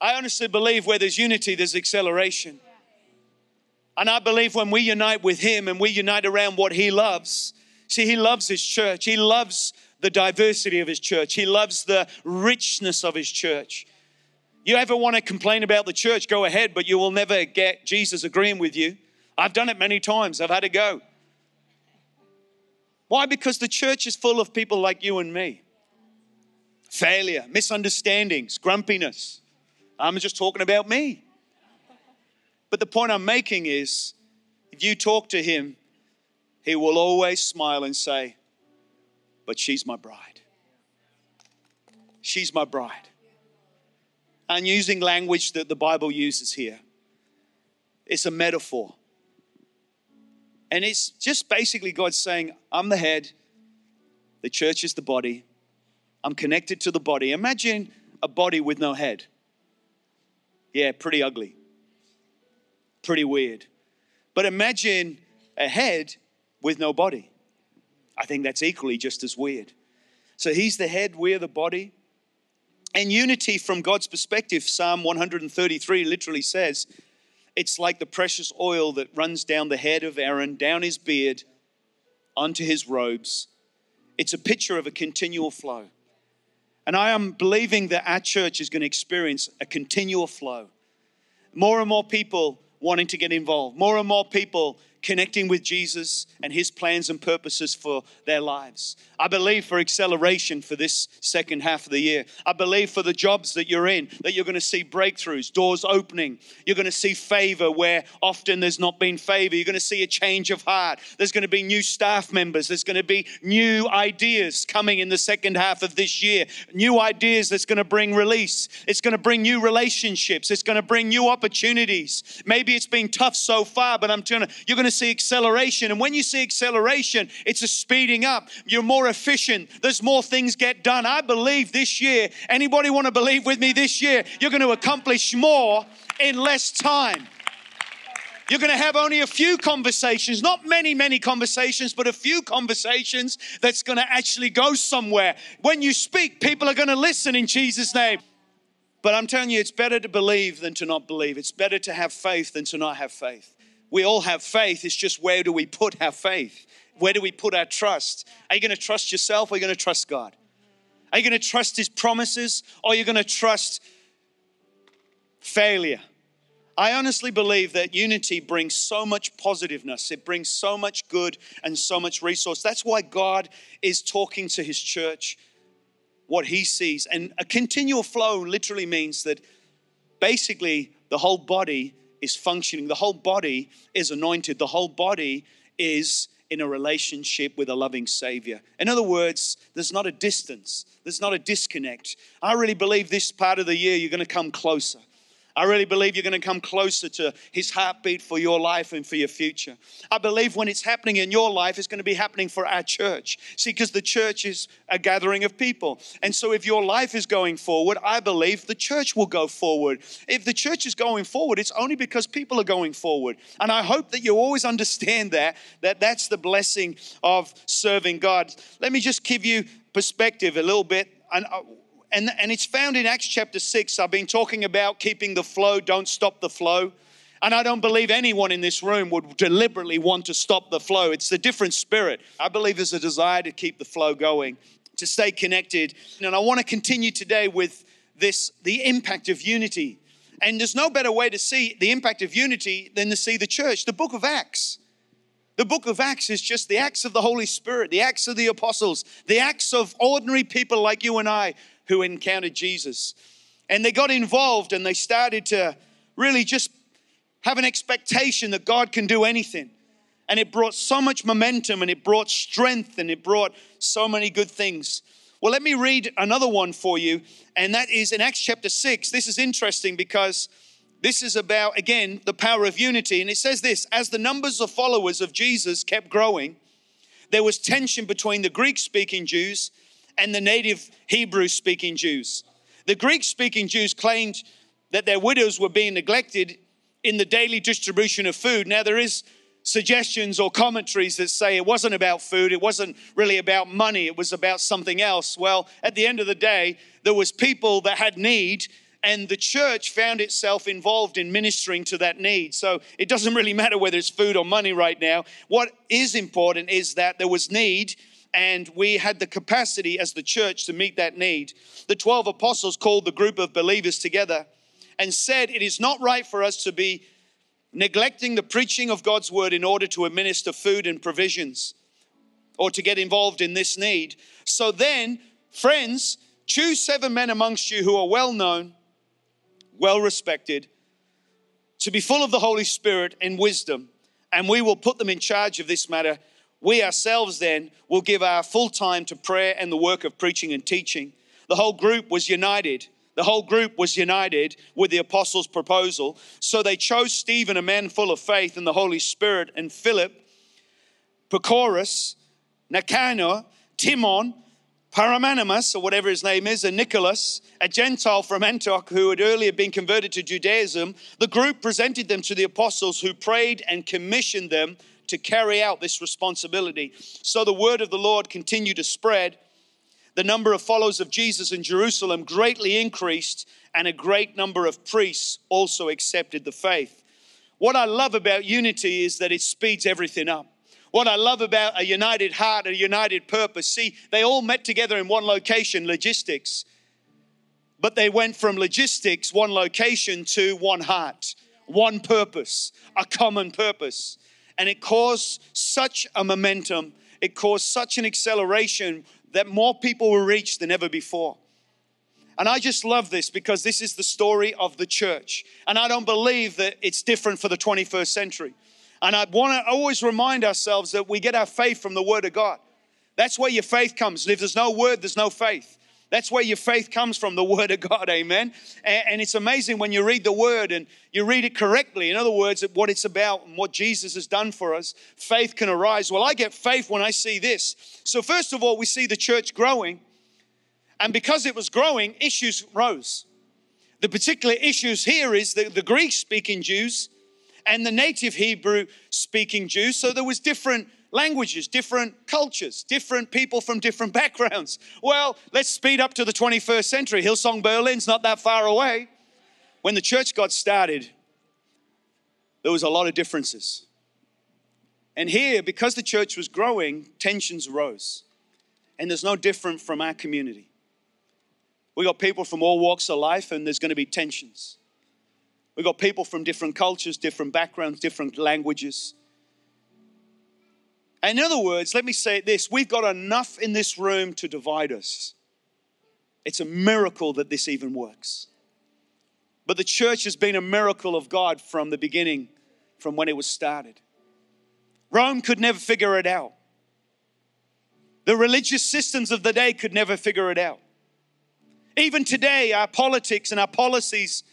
I honestly believe where there's unity, there's acceleration. And I believe when we unite with Him and we unite around what He loves, see, He loves His church. He loves the diversity of His church. He loves the richness of His church. You ever want to complain about the church, go ahead, but you will never get Jesus agreeing with you. I've done it many times, I've had to go. Why? Because the church is full of people like you and me failure, misunderstandings, grumpiness. I'm just talking about me. But the point I'm making is if you talk to him, he will always smile and say, But she's my bride. She's my bride. And using language that the Bible uses here, it's a metaphor. And it's just basically God saying, I'm the head, the church is the body, I'm connected to the body. Imagine a body with no head. Yeah, pretty ugly, pretty weird. But imagine a head with no body. I think that's equally just as weird. So he's the head, we're the body. And unity from God's perspective, Psalm 133 literally says, it's like the precious oil that runs down the head of Aaron, down his beard, onto his robes. It's a picture of a continual flow. And I am believing that our church is going to experience a continual flow. More and more people wanting to get involved, more and more people connecting with Jesus and his plans and purposes for their lives. I believe for acceleration for this second half of the year. I believe for the jobs that you're in that you're going to see breakthroughs, doors opening. You're going to see favor where often there's not been favor. You're going to see a change of heart. There's going to be new staff members. There's going to be new ideas coming in the second half of this year. New ideas that's going to bring release. It's going to bring new relationships. It's going to bring new opportunities. Maybe it's been tough so far, but I'm telling you, you're going to see acceleration. And when you see acceleration, it's a speeding up. You're more efficient. There's more things get done. I believe this year, anybody want to believe with me this year, you're going to accomplish more in less time. You're going to have only a few conversations, not many, many conversations, but a few conversations that's going to actually go somewhere. When you speak, people are going to listen in Jesus' name. But I'm telling you, it's better to believe than to not believe. It's better to have faith than to not have faith. We all have faith. It's just where do we put our faith? Where do we put our trust? Are you going to trust yourself or are you going to trust God? Are you going to trust His promises or are you going to trust failure? I honestly believe that unity brings so much positiveness. It brings so much good and so much resource. That's why God is talking to His church what He sees. And a continual flow literally means that basically the whole body is functioning. The whole body is anointed. The whole body is in a relationship with a loving Savior. In other words, there's not a distance, there's not a disconnect. I really believe this part of the year you're going to come closer. I really believe you're going to come closer to His heartbeat for your life and for your future. I believe when it's happening in your life, it's going to be happening for our church. See, because the church is a gathering of people. And so if your life is going forward, I believe the church will go forward. If the church is going forward, it's only because people are going forward. And I hope that you always understand that, that that's the blessing of serving God. Let me just give you perspective a little bit. And uh, and, and it's found in Acts chapter 6. I've been talking about keeping the flow, don't stop the flow. And I don't believe anyone in this room would deliberately want to stop the flow. It's a different spirit. I believe there's a desire to keep the flow going, to stay connected. And I want to continue today with this the impact of unity. And there's no better way to see the impact of unity than to see the church, the book of Acts. The book of Acts is just the acts of the Holy Spirit, the acts of the apostles, the acts of ordinary people like you and I who encountered Jesus. And they got involved and they started to really just have an expectation that God can do anything. And it brought so much momentum and it brought strength and it brought so many good things. Well, let me read another one for you, and that is in Acts chapter 6. This is interesting because this is about, again, the power of unity. And it says this as the numbers of followers of Jesus kept growing, there was tension between the Greek speaking Jews and the native Hebrew speaking Jews. The Greek speaking Jews claimed that their widows were being neglected in the daily distribution of food. Now, there is suggestions or commentaries that say it wasn't about food, it wasn't really about money, it was about something else. Well, at the end of the day, there was people that had need and the church found itself involved in ministering to that need. So it doesn't really matter whether it's food or money right now. What is important is that there was need and we had the capacity as the church to meet that need. The 12 apostles called the group of believers together and said, It is not right for us to be neglecting the preaching of God's word in order to administer food and provisions or to get involved in this need. So then, friends, choose seven men amongst you who are well known well respected, to be full of the Holy Spirit and wisdom, and we will put them in charge of this matter. We ourselves then will give our full time to prayer and the work of preaching and teaching. The whole group was united. The whole group was united with the apostles' proposal. So they chose Stephen, a man full of faith in the Holy Spirit, and Philip, Prochorus, Nicanor, Timon, Paramenamus, or whatever his name is, and Nicholas, a Gentile from Antioch who had earlier been converted to Judaism, the group presented them to the apostles who prayed and commissioned them to carry out this responsibility. So the word of the Lord continued to spread. The number of followers of Jesus in Jerusalem greatly increased, and a great number of priests also accepted the faith. What I love about unity is that it speeds everything up. What I love about a united heart, a united purpose, see, they all met together in one location, logistics, but they went from logistics, one location, to one heart, one purpose, a common purpose. And it caused such a momentum, it caused such an acceleration that more people were reached than ever before. And I just love this because this is the story of the church. And I don't believe that it's different for the 21st century. And I want to always remind ourselves that we get our faith from the Word of God. That's where your faith comes. If there's no Word, there's no faith. That's where your faith comes from, the Word of God, amen. And, it's amazing when you read the Word and you read it correctly. In other words, what it's about and what Jesus has done for us, faith can arise. Well, I get faith when I see this. So, first of all, we see the church growing. And because it was growing, issues rose. The particular issues here is the, the Greek speaking Jews and the native Hebrew speaking Jews. So there was different languages, different cultures, different people from different backgrounds. Well, let's speed up to the 21st century. Hillsong Berlin's not that far away. When the church got started, there was a lot of differences. And here, because the church was growing, tensions rose. And there's no different from our community. We got people from all walks of life, and there's going to be tensions. We've got people from different cultures, different backgrounds, different languages. In other words, let me say this we've got enough in this room to divide us. It's a miracle that this even works. But the church has been a miracle of God from the beginning, from when it was started. Rome could never figure it out. The religious systems of the day could never figure it out. Even today, our politics and our policies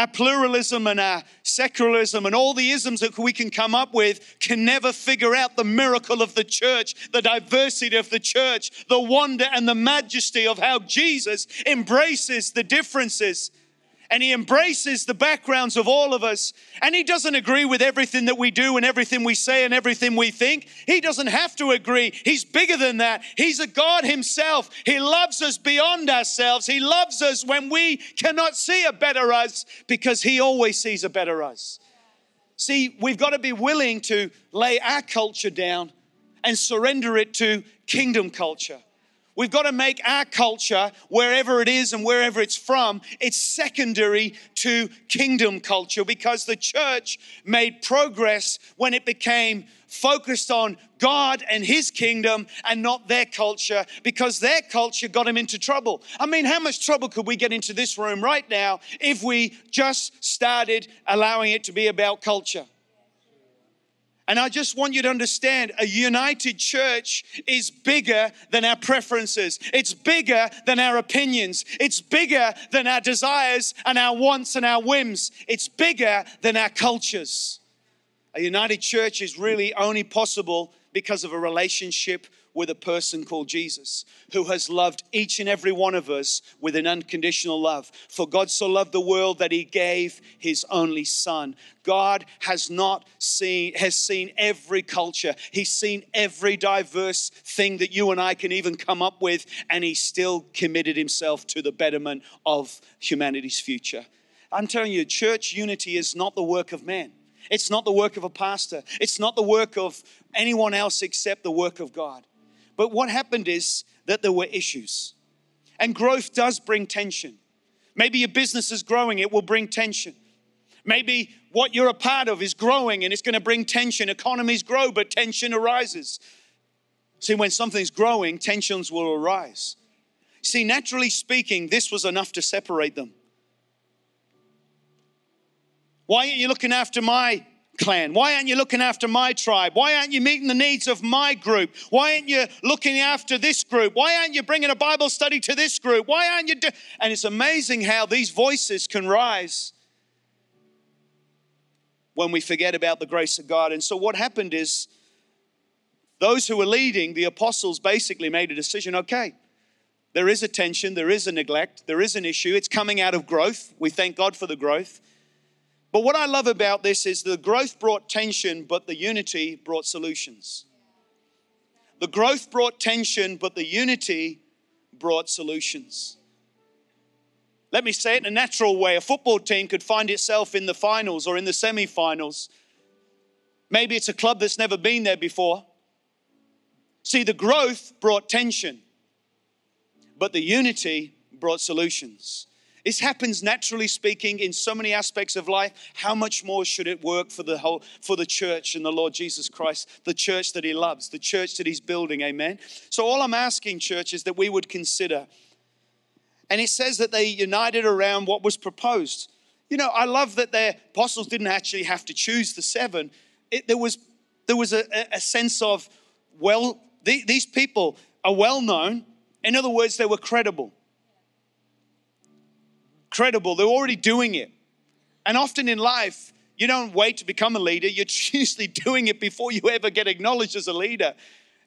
our pluralism and our secularism and all the isms that we can come up with can never figure out the miracle of the church, the diversity of the church, the wonder and the majesty of how Jesus embraces the differences and he embraces the backgrounds of all of us. And he doesn't agree with everything that we do and everything we say and everything we think. He doesn't have to agree. He's bigger than that. He's a God himself. He loves us beyond ourselves. He loves us when we cannot see a better us because he always sees a better us. See, we've got to be willing to lay our culture down and surrender it to kingdom culture. We've got to make our culture, wherever it is and wherever it's from, it's secondary to kingdom culture because the church made progress when it became focused on God and His kingdom and not their culture because their culture got them into trouble. I mean, how much trouble could we get into this room right now if we just started allowing it to be about culture? And I just want you to understand a united church is bigger than our preferences. It's bigger than our opinions. It's bigger than our desires and our wants and our whims. It's bigger than our cultures. A united church is really only possible because of a relationship with a person called Jesus who has loved each and every one of us with an unconditional love. For God so loved the world that he gave his only son. God has not seen has seen every culture. He's seen every diverse thing that you and I can even come up with and he still committed himself to the betterment of humanity's future. I'm telling you church unity is not the work of man. It's not the work of a pastor. It's not the work of anyone else except the work of God. But what happened is that there were issues. And growth does bring tension. Maybe your business is growing, it will bring tension. Maybe what you're a part of is growing and it's going to bring tension. Economies grow, but tension arises. See, when something's growing, tensions will arise. See, naturally speaking, this was enough to separate them. Why aren't you looking after my clan? Why aren't you looking after my tribe? Why aren't you meeting the needs of my group? Why aren't you looking after this group? Why aren't you bringing a Bible study to this group? Why aren't you? And it's amazing how these voices can rise when we forget about the grace of God. And so what happened is those who were leading, the apostles basically made a decision okay, there is a tension, there is a neglect, there is an issue. It's coming out of growth. We thank God for the growth. But what I love about this is the growth brought tension, but the unity brought solutions. The growth brought tension, but the unity brought solutions. Let me say it in a natural way. A football team could find itself in the finals or in the semi finals. Maybe it's a club that's never been there before. See, the growth brought tension, but the unity brought solutions. This happens naturally speaking in so many aspects of life. How much more should it work for the whole for the church and the Lord Jesus Christ, the church that he loves, the church that he's building, amen. So all I'm asking church is that we would consider and it says that they united around what was proposed. You know, I love that their apostles didn't actually have to choose the seven. It, there was there was a, a sense of well, the, these people are well known. In other words, they were credible credible. They're already doing it. And often in life, you don't wait to become a leader, you're usually doing it before you ever get acknowledged as a leader.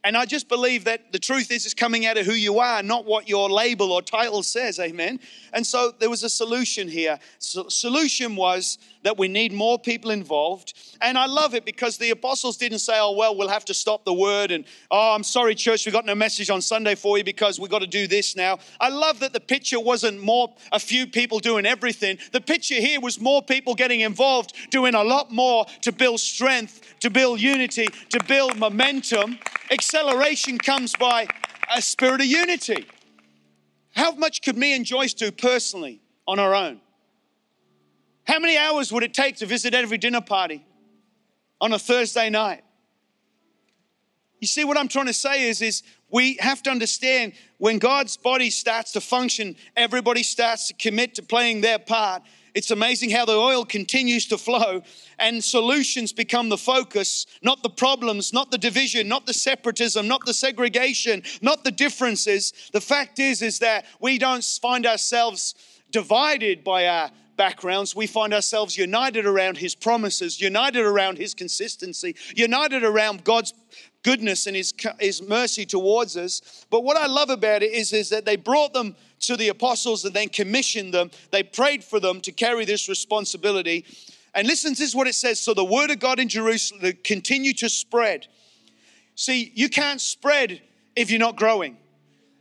And I just believe that the truth is, it's coming out of who you are, not what your label or title says. Amen. And so there was a solution here. So solution was that we need more people involved. And I love it because the apostles didn't say, oh, well, we'll have to stop the word. And, oh, I'm sorry, church, we've got no message on Sunday for you because we've got to do this now. I love that the picture wasn't more, a few people doing everything. The picture here was more people getting involved, doing a lot more to build strength, to build unity, to build momentum. Acceleration comes by a spirit of unity. How much could me and Joyce do personally on our own? How many hours would it take to visit every dinner party on a Thursday night? You see, what I'm trying to say is, is we have to understand when God's body starts to function, everybody starts to commit to playing their part. It's amazing how the oil continues to flow and solutions become the focus, not the problems, not the division, not the separatism, not the segregation, not the differences. The fact is, is that we don't find ourselves divided by our backgrounds, we find ourselves united around His promises, united around His consistency, united around God's goodness and His, His mercy towards us. But what I love about it is, is that they brought them to the apostles and then commissioned them. They prayed for them to carry this responsibility. And listen, this is what it says. So the word of God in Jerusalem continued to spread. See, you can't spread if you're not growing.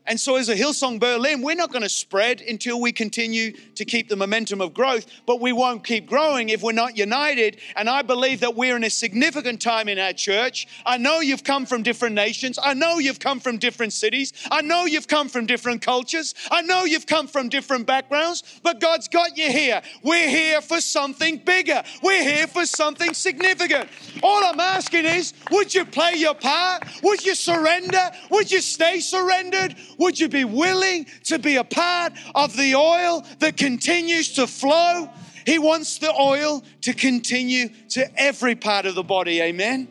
And so, as a Hillsong Berlin, we're not going to spread until we continue to keep the momentum of growth, but we won't keep growing if we're not united. And I believe that we're in a significant time in our church. I know you've come from different nations. I know you've come from different cities. I know you've come from different cultures. I know you've come from different backgrounds, but God's got you here. We're here for something bigger, we're here for something significant. All I'm asking is would you play your part? Would you surrender? Would you stay surrendered? Would you be willing to be a part of the oil that continues to flow? He wants the oil to continue to every part of the body. Amen.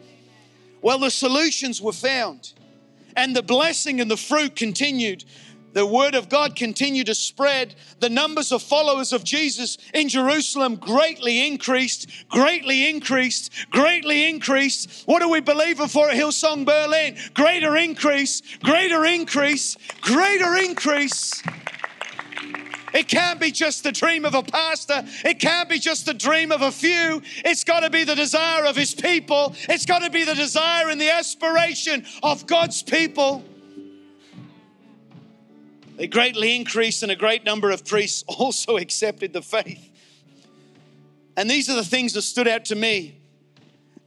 Well, the solutions were found, and the blessing and the fruit continued. The word of God continued to spread. The numbers of followers of Jesus in Jerusalem greatly increased, greatly increased, greatly increased. What are we believing for at Hillsong Berlin? Greater increase, greater increase, greater increase. It can't be just the dream of a pastor. It can't be just the dream of a few. It's got to be the desire of his people. It's got to be the desire and the aspiration of God's people. They greatly increased, and a great number of priests also accepted the faith. And these are the things that stood out to me.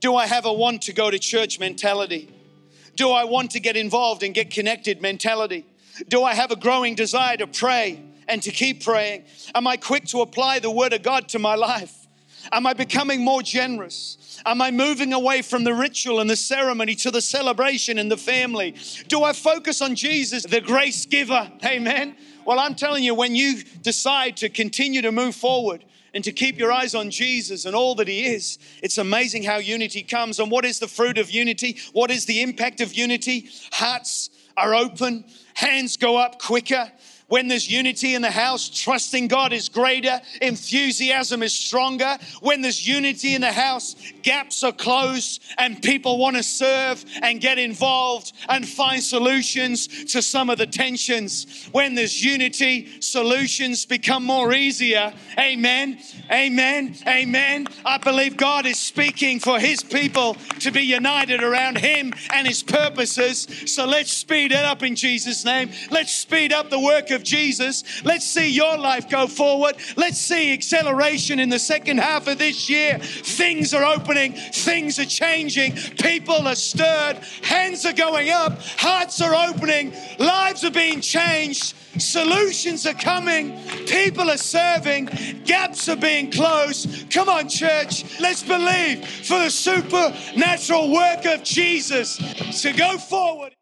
Do I have a want to go to church mentality? Do I want to get involved and get connected mentality? Do I have a growing desire to pray and to keep praying? Am I quick to apply the Word of God to my life? Am I becoming more generous? Am I moving away from the ritual and the ceremony to the celebration and the family? Do I focus on Jesus, the grace giver? Amen. Well, I'm telling you, when you decide to continue to move forward, and to keep your eyes on Jesus and all that He is. It's amazing how unity comes. And what is the fruit of unity? What is the impact of unity? Hearts are open, hands go up quicker, when there's unity in the house, trusting God is greater, enthusiasm is stronger. When there's unity in the house, gaps are closed, and people want to serve and get involved and find solutions to some of the tensions. When there's unity, solutions become more easier. Amen. Amen. Amen. I believe God is speaking for His people to be united around Him and His purposes. So let's speed it up in Jesus' name. Let's speed up the work of Jesus. Let's see your life go forward. Let's see acceleration in the second half of this year. Things are opening, things are changing, people are stirred, hands are going up, hearts are opening, lives are being changed. Solutions are coming. People are serving. Gaps are being closed. Come on, church. Let's believe for the supernatural work of Jesus to go forward.